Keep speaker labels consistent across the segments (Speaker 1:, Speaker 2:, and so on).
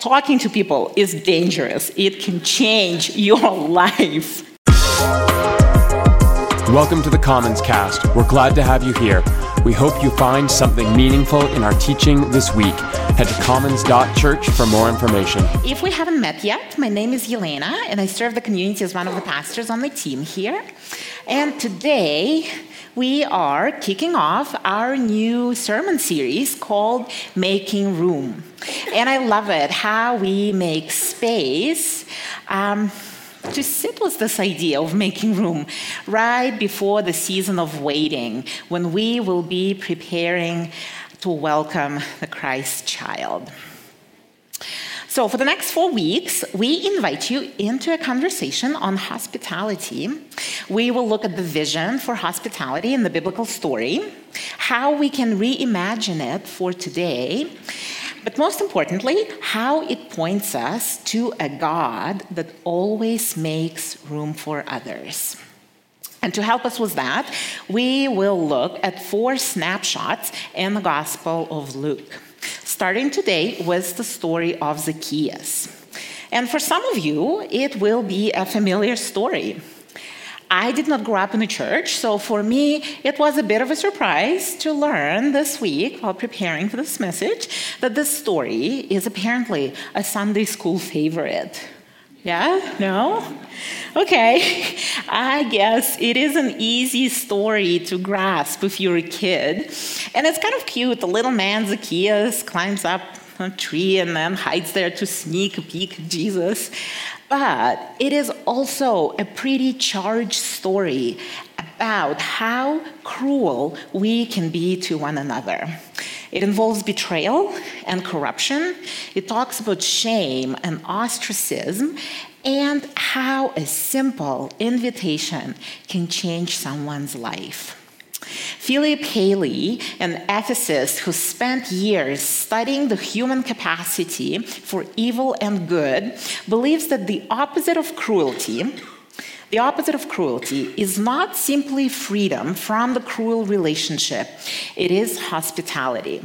Speaker 1: talking to people is dangerous. It can change your life.
Speaker 2: Welcome to the Commons Cast. We're glad to have you here. We hope you find something meaningful in our teaching this week. Head to commons.church for more information.
Speaker 1: If we haven't met yet, my name is Yelena, and I serve the community as one of the pastors on the team here. And today, we are kicking off our new sermon series called Making Room. And I love it how we make space. Um, to sit with this idea of making room right before the season of waiting, when we will be preparing to welcome the Christ child. So, for the next four weeks, we invite you into a conversation on hospitality. We will look at the vision for hospitality in the biblical story, how we can reimagine it for today, but most importantly, how it points us to a God that always makes room for others. And to help us with that, we will look at four snapshots in the Gospel of Luke starting today with the story of Zacchaeus. And for some of you, it will be a familiar story. I did not grow up in a church, so for me, it was a bit of a surprise to learn this week while preparing for this message that this story is apparently a Sunday school favorite. Yeah? No? Okay. I guess it is an easy story to grasp if you're a kid. And it's kind of cute. The little man Zacchaeus climbs up a tree and then hides there to sneak a peek at Jesus. But it is also a pretty charged story about how cruel we can be to one another. It involves betrayal and corruption. It talks about shame and ostracism and how a simple invitation can change someone's life. Philip Hallie, an ethicist who spent years studying the human capacity for evil and good, believes that the opposite of cruelty the opposite of cruelty is not simply freedom from the cruel relationship, it is hospitality.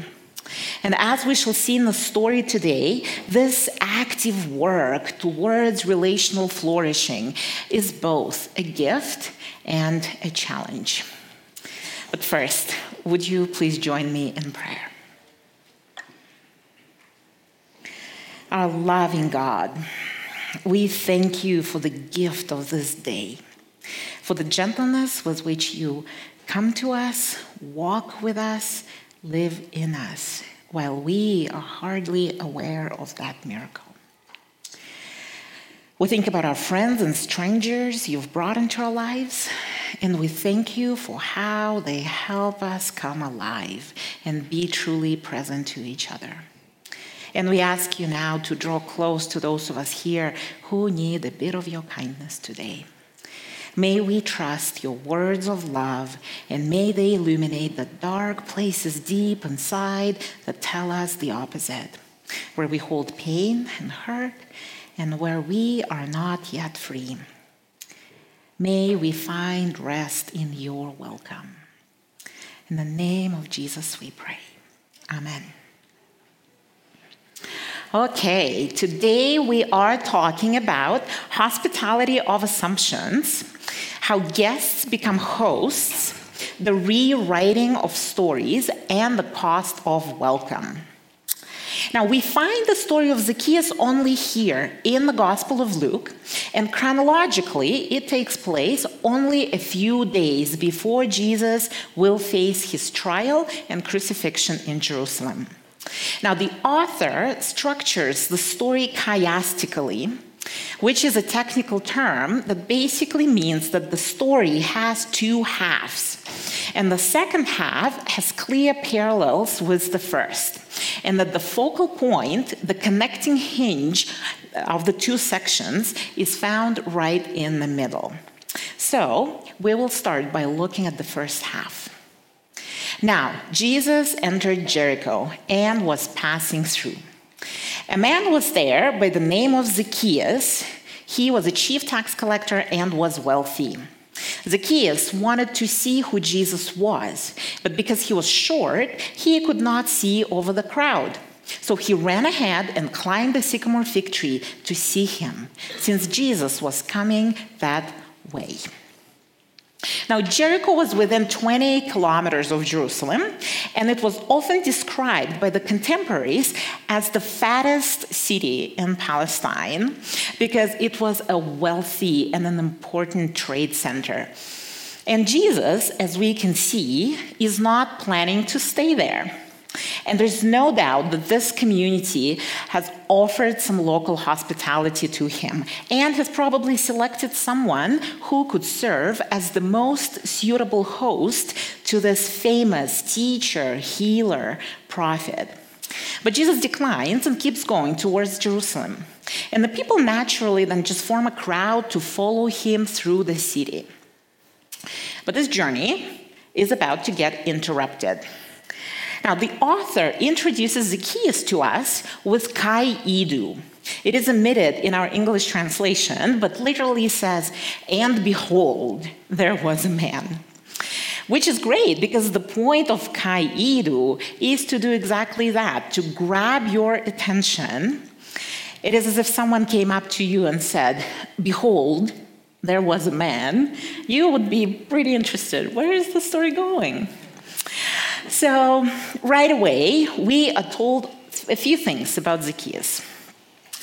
Speaker 1: And as we shall see in the story today, this active work towards relational flourishing is both a gift and a challenge. But first, would you please join me in prayer? Our loving God, we thank you for the gift of this day, for the gentleness with which you come to us, walk with us, live in us, while we are hardly aware of that miracle. We think about our friends and strangers you've brought into our lives, and we thank you for how they help us come alive and be truly present to each other. And we ask you now to draw close to those of us here who need a bit of your kindness today. May we trust your words of love, and may they illuminate the dark places deep inside that tell us the opposite, where we hold pain and hurt, and where we are not yet free. May we find rest in your welcome. In the name of Jesus we pray. Amen. Okay, today we are talking about hospitality of assumptions, how guests become hosts, the rewriting of stories, and the cost of welcome. Now, we find the story of Zacchaeus only here in the Gospel of Luke, and chronologically, it takes place only a few days before Jesus will face his trial and crucifixion in Jerusalem. Now, the author structures the story chiastically, which is a technical term that basically means that the story has two halves. And the second half has clear parallels with the first, and that the focal point, the connecting hinge of the two sections, is found right in the middle. So, we will start by looking at the first half. Now, Jesus entered Jericho and was passing through. A man was there by the name of Zacchaeus. He was a chief tax collector and was wealthy. Zacchaeus wanted to see who Jesus was, but because he was short, he could not see over the crowd. So he ran ahead and climbed the sycamore fig tree to see him, since Jesus was coming that way. Now, Jericho was within 20 kilometers of Jerusalem, and it was often described by the contemporaries as the fattest city in Palestine because it was a wealthy and an important trade center. And Jesus, as we can see, is not planning to stay there. And there's no doubt that this community has offered some local hospitality to him and has probably selected someone who could serve as the most suitable host to this famous teacher, healer, prophet. But Jesus declines and keeps going towards Jerusalem. And the people naturally then just form a crowd to follow him through the city. But this journey is about to get interrupted. Now, the author introduces Zacchaeus to us with kai idu. It is omitted in our English translation, but literally says, and behold, there was a man. Which is great because the point of kai idu is to do exactly that, to grab your attention. It is as if someone came up to you and said, Behold, there was a man. You would be pretty interested. Where is the story going? So, right away, we are told a few things about Zacchaeus.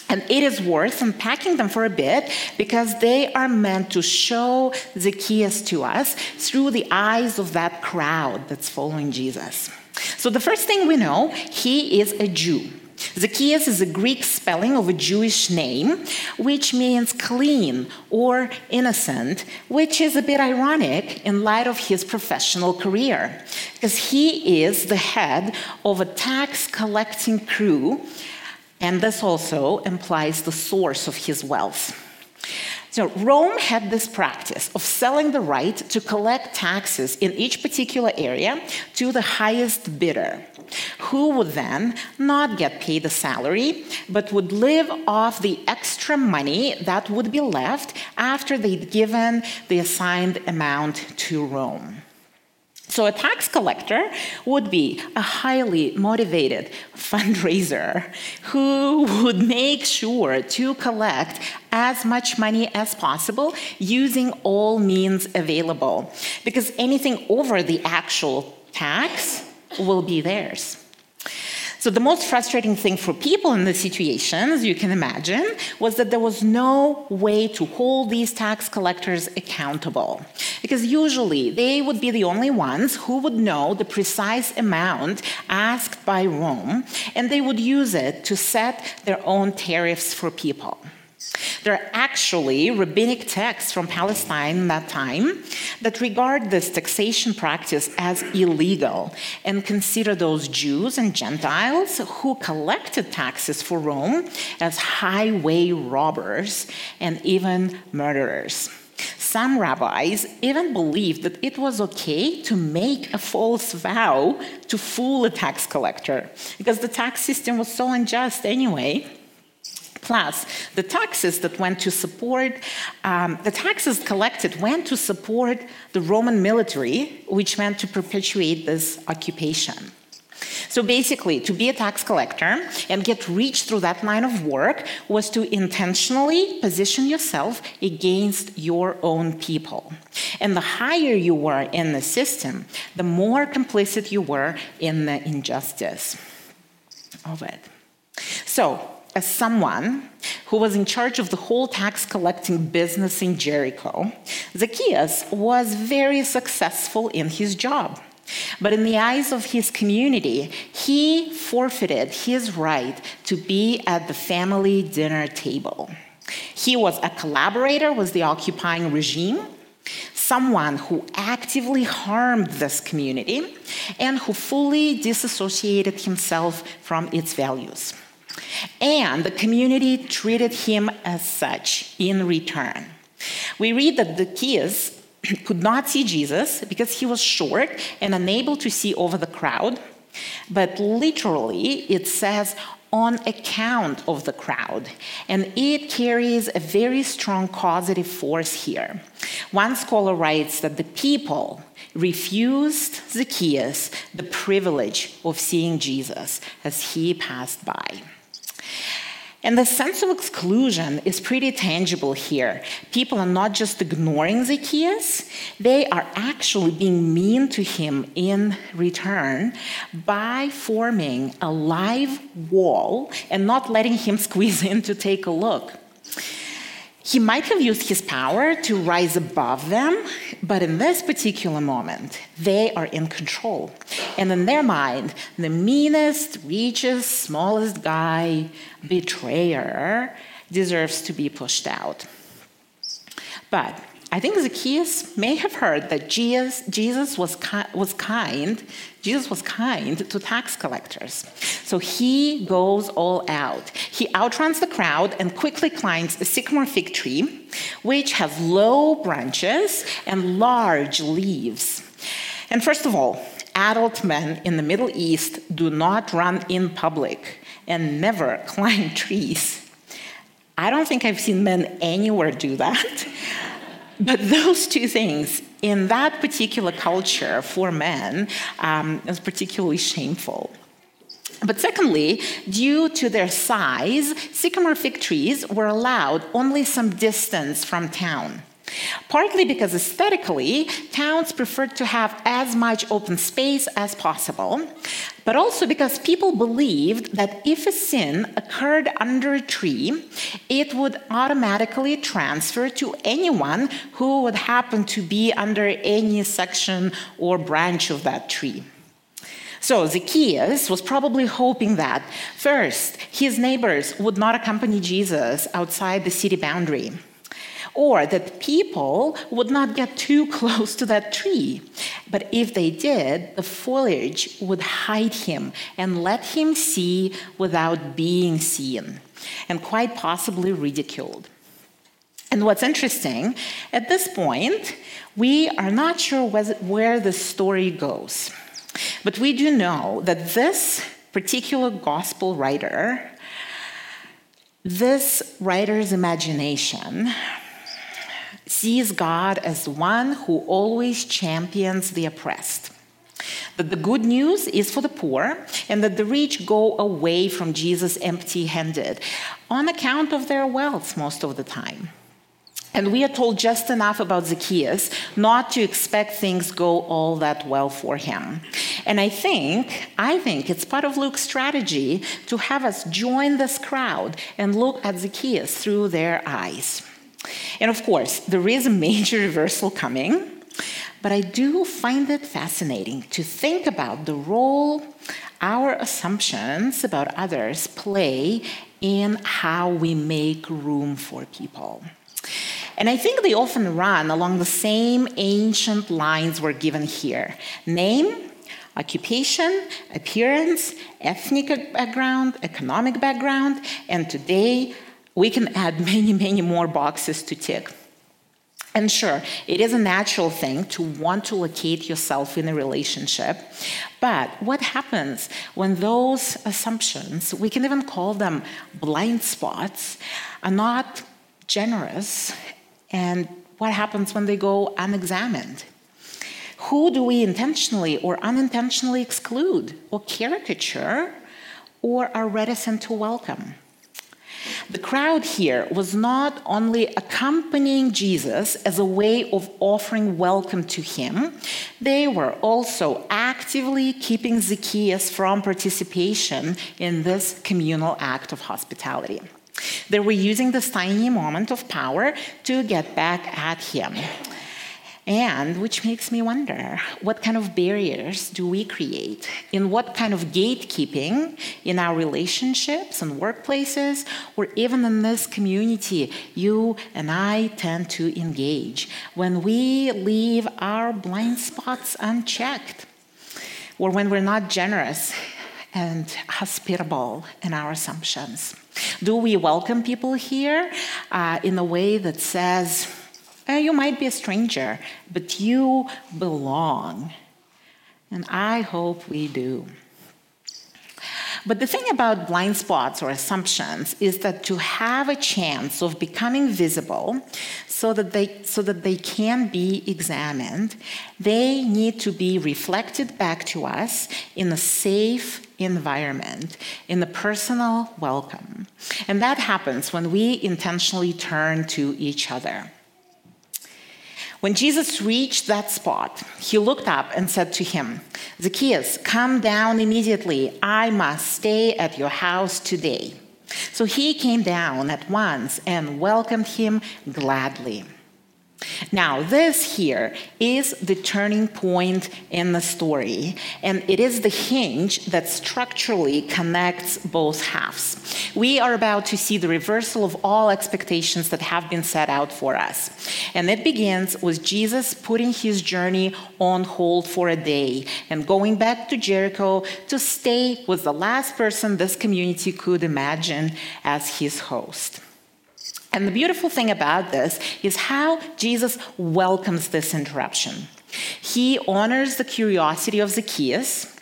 Speaker 1: And it is worth unpacking them for a bit because they are meant to show Zacchaeus to us through the eyes of that crowd that's following Jesus. So, the first thing we know, he is a Jew. Zacchaeus is a Greek spelling of a Jewish name, which means clean or innocent, which is a bit ironic in light of his professional career, because he is the head of a tax collecting crew, and this also implies the source of his wealth. So, Rome had this practice of selling the right to collect taxes in each particular area to the highest bidder, who would then not get paid a salary, but would live off the extra money that would be left after they'd given the assigned amount to Rome. So, a tax collector would be a highly motivated fundraiser who would make sure to collect as much money as possible using all means available, because anything over the actual tax will be theirs. So, the most frustrating thing for people in this situation, as you can imagine, was that there was no way to hold these tax collectors accountable. Because usually they would be the only ones who would know the precise amount asked by Rome, and they would use it to set their own tariffs for people. There are actually rabbinic texts from Palestine in that time that regard this taxation practice as illegal and consider those Jews and Gentiles who collected taxes for Rome as highway robbers and even murderers. Some rabbis even believed that it was okay to make a false vow to fool a tax collector because the tax system was so unjust anyway. Plus, the taxes that went to support, um, the taxes collected went to support the Roman military, which meant to perpetuate this occupation. So basically, to be a tax collector and get rich through that line of work was to intentionally position yourself against your own people. And the higher you were in the system, the more complicit you were in the injustice of it. So, as someone who was in charge of the whole tax collecting business in Jericho, Zacchaeus was very successful in his job. But in the eyes of his community, he forfeited his right to be at the family dinner table. He was a collaborator with the occupying regime, someone who actively harmed this community, and who fully disassociated himself from its values. And the community treated him as such in return. We read that Zacchaeus could not see Jesus because he was short and unable to see over the crowd. But literally, it says on account of the crowd, and it carries a very strong causative force here. One scholar writes that the people refused Zacchaeus the privilege of seeing Jesus as he passed by. And the sense of exclusion is pretty tangible here. People are not just ignoring Zacchaeus, they are actually being mean to him in return by forming a live wall and not letting him squeeze in to take a look. He might have used his power to rise above them, but in this particular moment, they are in control. And in their mind, the meanest, richest, smallest guy, betrayer, deserves to be pushed out. But I think Zacchaeus may have heard that Jesus, was, was kind. Jesus was kind to tax collectors. So he goes all out. He outruns the crowd and quickly climbs a sycamore fig tree, which has low branches and large leaves. And first of all, adult men in the Middle East do not run in public and never climb trees. I don't think I've seen men anywhere do that. But those two things, in that particular culture for men, um, is particularly shameful. But secondly, due to their size, sycamore fig trees were allowed only some distance from town. Partly because aesthetically, towns preferred to have as much open space as possible, but also because people believed that if a sin occurred under a tree, it would automatically transfer to anyone who would happen to be under any section or branch of that tree. So Zacchaeus was probably hoping that, first, his neighbors would not accompany Jesus outside the city boundary or that people would not get too close to that tree. But if they did, the foliage would hide him and let him see without being seen, and quite possibly ridiculed. And what's interesting, at this point, we are not sure where the story goes. But we do know that this particular gospel writer, this writer's imagination sees God as one who always champions the oppressed. That the good news is for the poor, and that the rich go away from Jesus empty handed on account of their wealth most of the time. And we are told just enough about Zacchaeus not to expect things go all that well for him. And I think, I think it's part of Luke's strategy to have us join this crowd and look at Zacchaeus through their eyes. And of course, there is a major reversal coming, but I do find it fascinating to think about the role our assumptions about others play in how we make room for people. And I think they often run along the same ancient lines we're given here name, occupation, appearance, ethnic background, economic background, and today we can add many, many more boxes to tick. And sure, it is a natural thing to want to locate yourself in a relationship. But what happens when those assumptions, we can even call them blind spots, are not generous? And what happens when they go unexamined? Who do we intentionally or unintentionally exclude or caricature or are reticent to welcome? The crowd here was not only accompanying Jesus as a way of offering welcome to him, they were also actively keeping Zacchaeus from participation in this communal act of hospitality. They were using this tiny moment of power to get back at him. And which makes me wonder what kind of barriers do we create? In what kind of gatekeeping in our relationships and workplaces, or even in this community, you and I tend to engage when we leave our blind spots unchecked, or when we're not generous and hospitable in our assumptions? Do we welcome people here uh, in a way that says, uh, you might be a stranger, but you belong. And I hope we do. But the thing about blind spots or assumptions is that to have a chance of becoming visible so that they, so that they can be examined, they need to be reflected back to us in a safe environment, in the personal welcome. And that happens when we intentionally turn to each other. When Jesus reached that spot, he looked up and said to him, Zacchaeus, come down immediately. I must stay at your house today. So he came down at once and welcomed him gladly. Now, this here is the turning point in the story, and it is the hinge that structurally connects both halves. We are about to see the reversal of all expectations that have been set out for us. And it begins with Jesus putting his journey on hold for a day and going back to Jericho to stay with the last person this community could imagine as his host. And the beautiful thing about this is how Jesus welcomes this interruption. He honors the curiosity of Zacchaeus,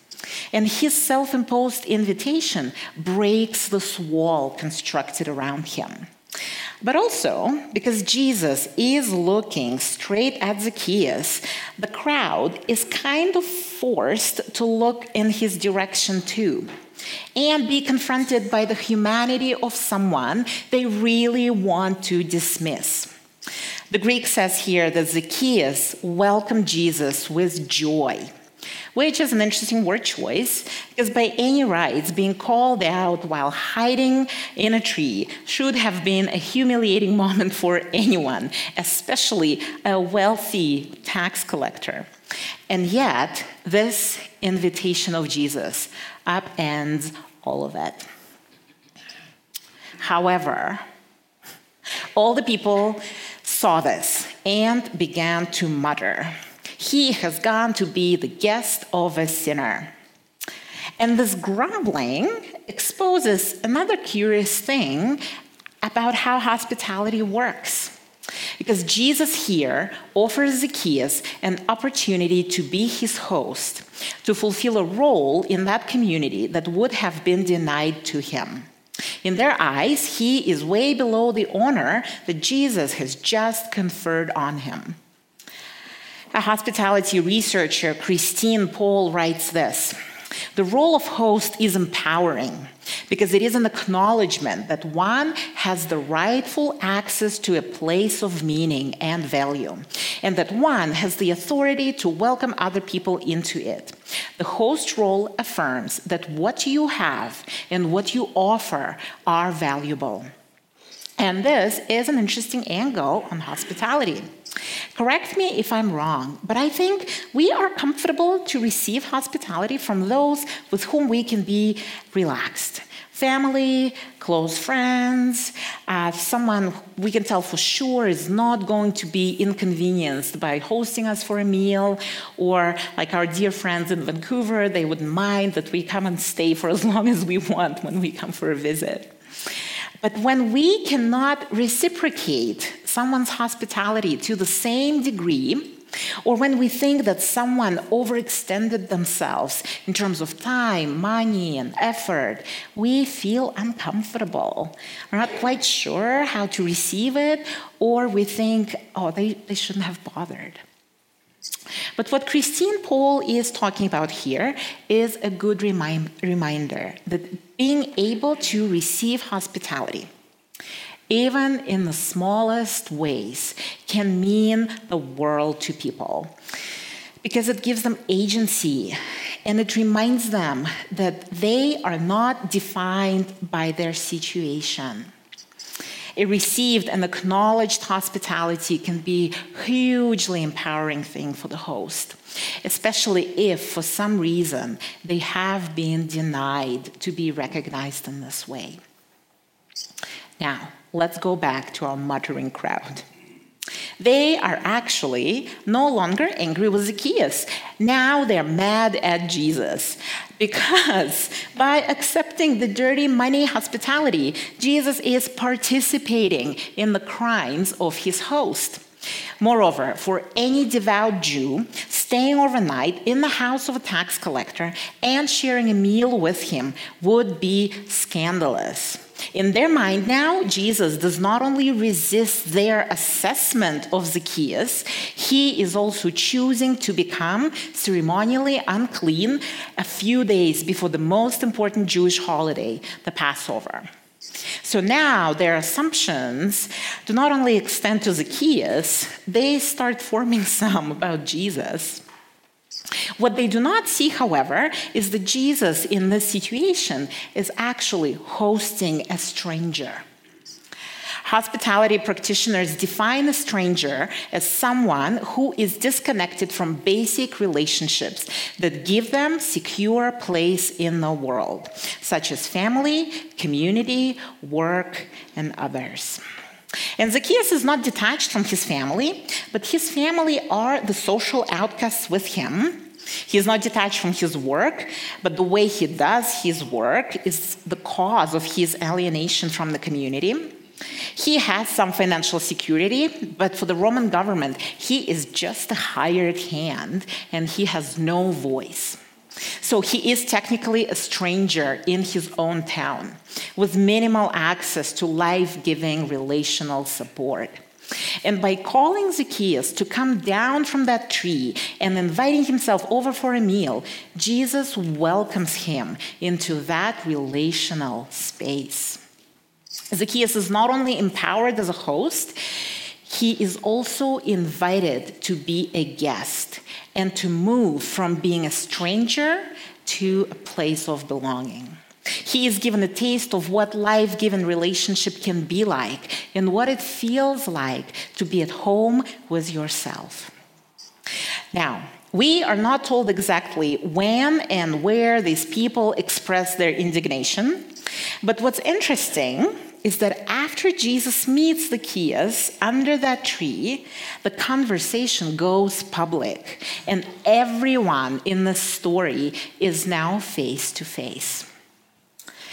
Speaker 1: and his self imposed invitation breaks this wall constructed around him. But also, because Jesus is looking straight at Zacchaeus, the crowd is kind of forced to look in his direction too and be confronted by the humanity of someone they really want to dismiss. The Greek says here that Zacchaeus welcomed Jesus with joy, which is an interesting word choice because, by any rights, being called out while hiding in a tree should have been a humiliating moment for anyone, especially a wealthy tax collector. And yet, this invitation of Jesus upends all of it. However, all the people saw this and began to mutter, He has gone to be the guest of a sinner. And this grumbling exposes another curious thing about how hospitality works. Because Jesus here offers Zacchaeus an opportunity to be his host, to fulfill a role in that community that would have been denied to him. In their eyes, he is way below the honor that Jesus has just conferred on him. A hospitality researcher, Christine Pohl, writes this The role of host is empowering because it is an acknowledgement that one has the rightful access to a place of meaning and value, and that one has the authority to welcome other people into it. The host role affirms that what you have and what you offer are valuable. And this is an interesting angle on hospitality. Correct me if I'm wrong, but I think we are comfortable to receive hospitality from those with whom we can be relaxed. Family, close friends, uh, someone we can tell for sure is not going to be inconvenienced by hosting us for a meal, or like our dear friends in Vancouver, they wouldn't mind that we come and stay for as long as we want when we come for a visit. But when we cannot reciprocate someone's hospitality to the same degree, or when we think that someone overextended themselves in terms of time, money, and effort, we feel uncomfortable. We're not quite sure how to receive it, or we think, oh, they, they shouldn't have bothered. But what Christine Pohl is talking about here is a good remind, reminder that being able to receive hospitality, even in the smallest ways, can mean the world to people because it gives them agency and it reminds them that they are not defined by their situation a received and acknowledged hospitality can be hugely empowering thing for the host, especially if for some reason they have been denied to be recognized in this way. Now, let's go back to our muttering crowd. They are actually no longer angry with Zacchaeus. Now they're mad at Jesus because by accepting the dirty money hospitality, Jesus is participating in the crimes of his host. Moreover, for any devout Jew, staying overnight in the house of a tax collector and sharing a meal with him would be scandalous. In their mind now, Jesus does not only resist their assessment of Zacchaeus, he is also choosing to become ceremonially unclean a few days before the most important Jewish holiday, the Passover. So now their assumptions do not only extend to Zacchaeus, they start forming some about Jesus. What they do not see, however, is that Jesus in this situation is actually hosting a stranger. Hospitality practitioners define a stranger as someone who is disconnected from basic relationships that give them secure place in the world, such as family, community, work, and others. And Zacchaeus is not detached from his family, but his family are the social outcasts with him. He is not detached from his work, but the way he does his work is the cause of his alienation from the community. He has some financial security, but for the Roman government, he is just a hired hand and he has no voice. So he is technically a stranger in his own town with minimal access to life giving relational support. And by calling Zacchaeus to come down from that tree and inviting himself over for a meal, Jesus welcomes him into that relational space. Zacchaeus is not only empowered as a host, he is also invited to be a guest and to move from being a stranger to a place of belonging. He is given a taste of what life given relationship can be like and what it feels like to be at home with yourself. Now, we are not told exactly when and where these people express their indignation, but what's interesting is that after Jesus meets the Zacchaeus under that tree, the conversation goes public, and everyone in the story is now face to face.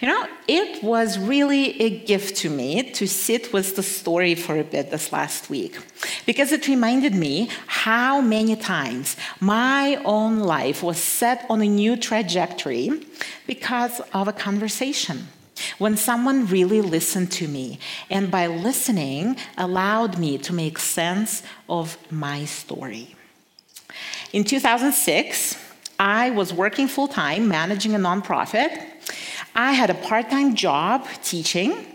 Speaker 1: You know, it was really a gift to me to sit with the story for a bit this last week because it reminded me how many times my own life was set on a new trajectory because of a conversation. When someone really listened to me, and by listening, allowed me to make sense of my story. In 2006, I was working full time managing a nonprofit. I had a part time job teaching.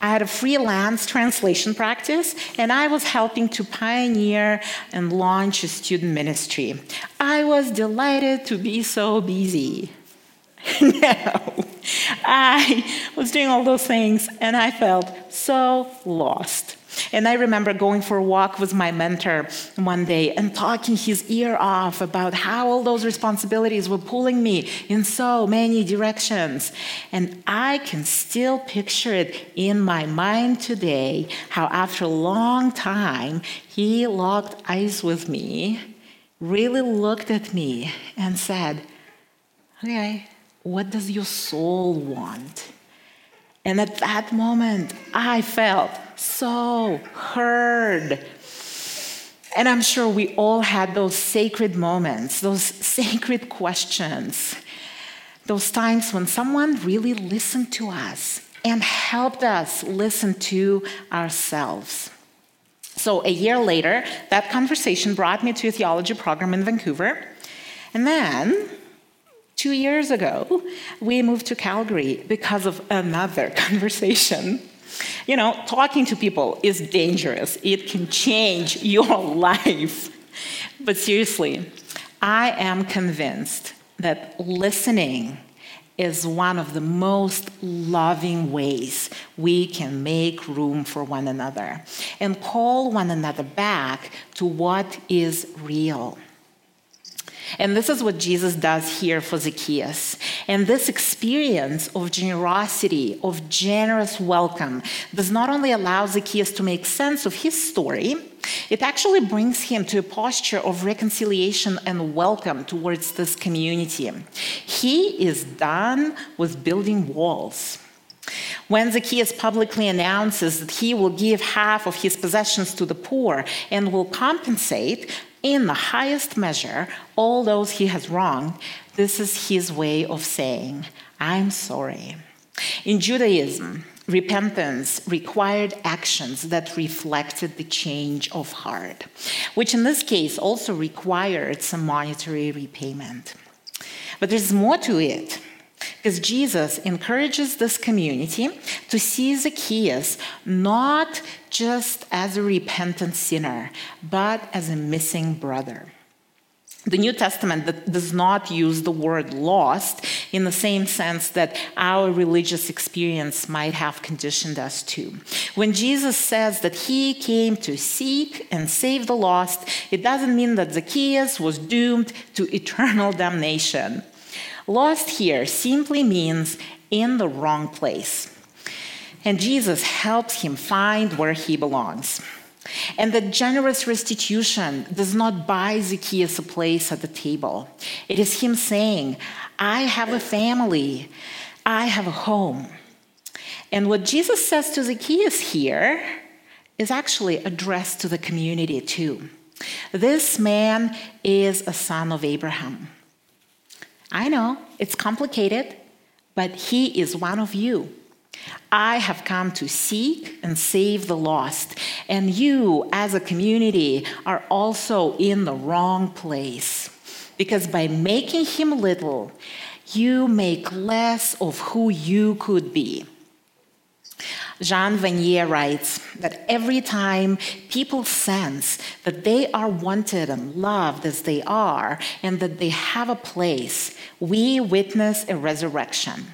Speaker 1: I had a freelance translation practice, and I was helping to pioneer and launch a student ministry. I was delighted to be so busy. now, I was doing all those things and I felt so lost. And I remember going for a walk with my mentor one day and talking his ear off about how all those responsibilities were pulling me in so many directions. And I can still picture it in my mind today how, after a long time, he locked eyes with me, really looked at me, and said, Okay, what does your soul want? And at that moment, I felt so heard. And I'm sure we all had those sacred moments, those sacred questions, those times when someone really listened to us and helped us listen to ourselves. So, a year later, that conversation brought me to a theology program in Vancouver. And then Two years ago, we moved to Calgary because of another conversation. You know, talking to people is dangerous, it can change your life. But seriously, I am convinced that listening is one of the most loving ways we can make room for one another and call one another back to what is real. And this is what Jesus does here for Zacchaeus. And this experience of generosity, of generous welcome, does not only allow Zacchaeus to make sense of his story, it actually brings him to a posture of reconciliation and welcome towards this community. He is done with building walls. When Zacchaeus publicly announces that he will give half of his possessions to the poor and will compensate in the highest measure all those he has wronged, this is his way of saying, I'm sorry. In Judaism, repentance required actions that reflected the change of heart, which in this case also required some monetary repayment. But there's more to it. Because Jesus encourages this community to see Zacchaeus not just as a repentant sinner, but as a missing brother. The New Testament does not use the word lost in the same sense that our religious experience might have conditioned us to. When Jesus says that he came to seek and save the lost, it doesn't mean that Zacchaeus was doomed to eternal damnation. Lost here simply means in the wrong place. And Jesus helps him find where he belongs. And the generous restitution does not buy Zacchaeus a place at the table. It is him saying, I have a family, I have a home. And what Jesus says to Zacchaeus here is actually addressed to the community too. This man is a son of Abraham. I know it's complicated, but he is one of you. I have come to seek and save the lost, and you, as a community, are also in the wrong place. Because by making him little, you make less of who you could be. Jean Vanier writes that every time people sense that they are wanted and loved as they are and that they have a place, we witness a resurrection.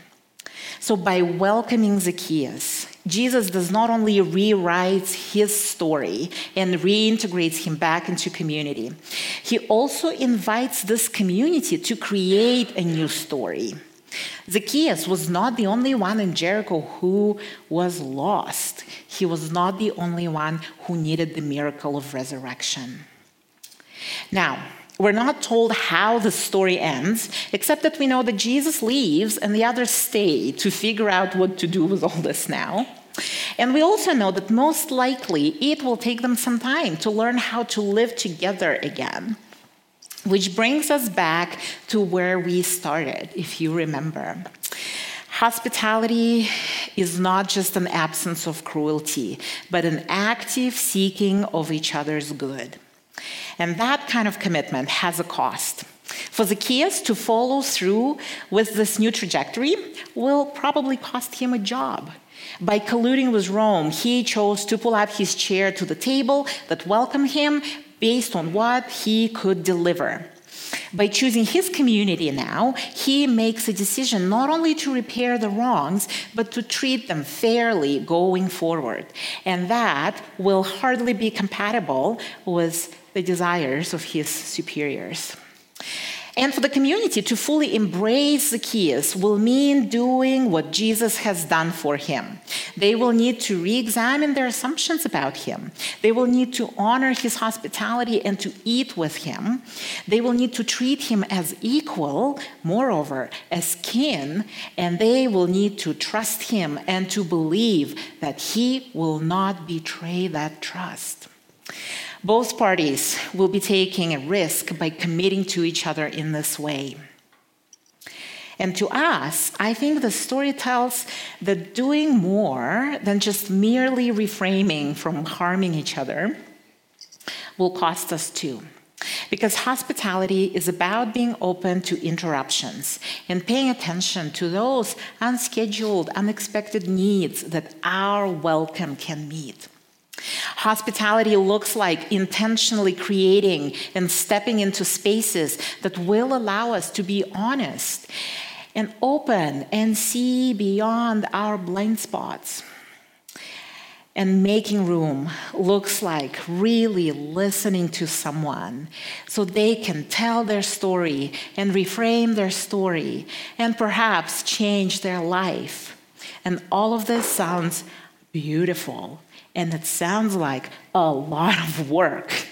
Speaker 1: So, by welcoming Zacchaeus, Jesus does not only rewrite his story and reintegrates him back into community, he also invites this community to create a new story Zacchaeus was not the only one in Jericho who was lost. He was not the only one who needed the miracle of resurrection. Now, we're not told how the story ends, except that we know that Jesus leaves and the others stay to figure out what to do with all this now. And we also know that most likely it will take them some time to learn how to live together again. Which brings us back to where we started, if you remember. Hospitality is not just an absence of cruelty, but an active seeking of each other's good. And that kind of commitment has a cost. For Zacchaeus to follow through with this new trajectory will probably cost him a job. By colluding with Rome, he chose to pull up his chair to the table that welcomed him, based on what he could deliver. By choosing his community now, he makes a decision not only to repair the wrongs, but to treat them fairly going forward. And that will hardly be compatible with the desires of his superiors. And for the community to fully embrace Zacchaeus will mean doing what Jesus has done for him. They will need to re examine their assumptions about him. They will need to honor his hospitality and to eat with him. They will need to treat him as equal, moreover, as kin, and they will need to trust him and to believe that he will not betray that trust. Both parties will be taking a risk by committing to each other in this way. And to us, I think the story tells that doing more than just merely reframing from harming each other will cost us too. Because hospitality is about being open to interruptions and paying attention to those unscheduled, unexpected needs that our welcome can meet. Hospitality looks like intentionally creating and stepping into spaces that will allow us to be honest and open and see beyond our blind spots. And making room looks like really listening to someone so they can tell their story and reframe their story and perhaps change their life. And all of this sounds beautiful and it sounds like a lot of work.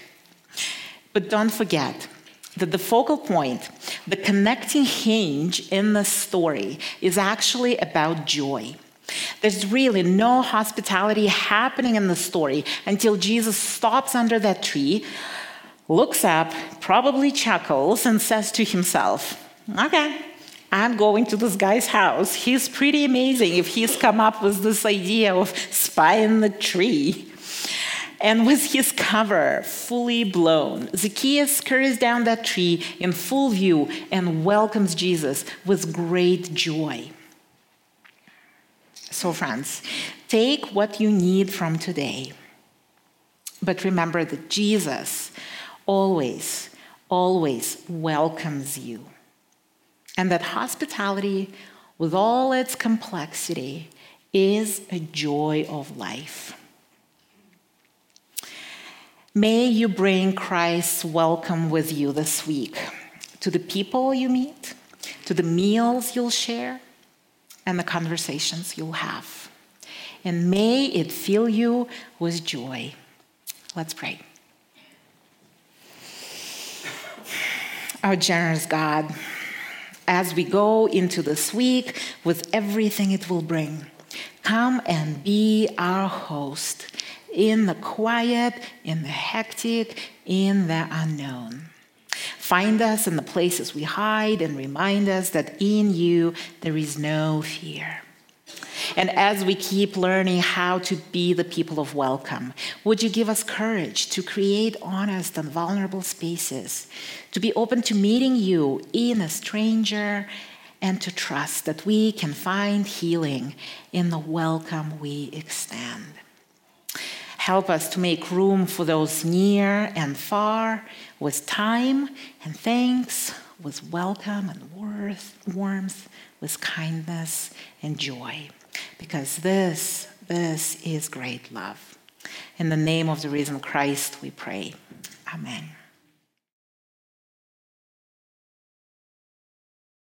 Speaker 1: But don't forget that the focal point, the connecting hinge in the story, is actually about joy. There's really no hospitality happening in the story until Jesus stops under that tree, looks up, probably chuckles, and says to himself, Okay, I'm going to this guy's house. He's pretty amazing if he's come up with this idea of spying the tree. And with his cover fully blown, Zacchaeus scurries down that tree in full view and welcomes Jesus with great joy. So, friends, take what you need from today. But remember that Jesus always, always welcomes you. And that hospitality, with all its complexity, is a joy of life. May you bring Christ's welcome with you this week to the people you meet, to the meals you'll share, and the conversations you'll have. And may it fill you with joy. Let's pray. Our generous God, as we go into this week with everything it will bring, come and be our host in the quiet, in the hectic, in the unknown. Find us in the places we hide and remind us that in you there is no fear. And as we keep learning how to be the people of welcome, would you give us courage to create honest and vulnerable spaces, to be open to meeting you in a stranger, and to trust that we can find healing in the welcome we extend? Help us to make room for those near and far with time and thanks, with welcome and worth, warmth, with kindness and joy. Because this, this is great love. In the name of the risen Christ, we pray.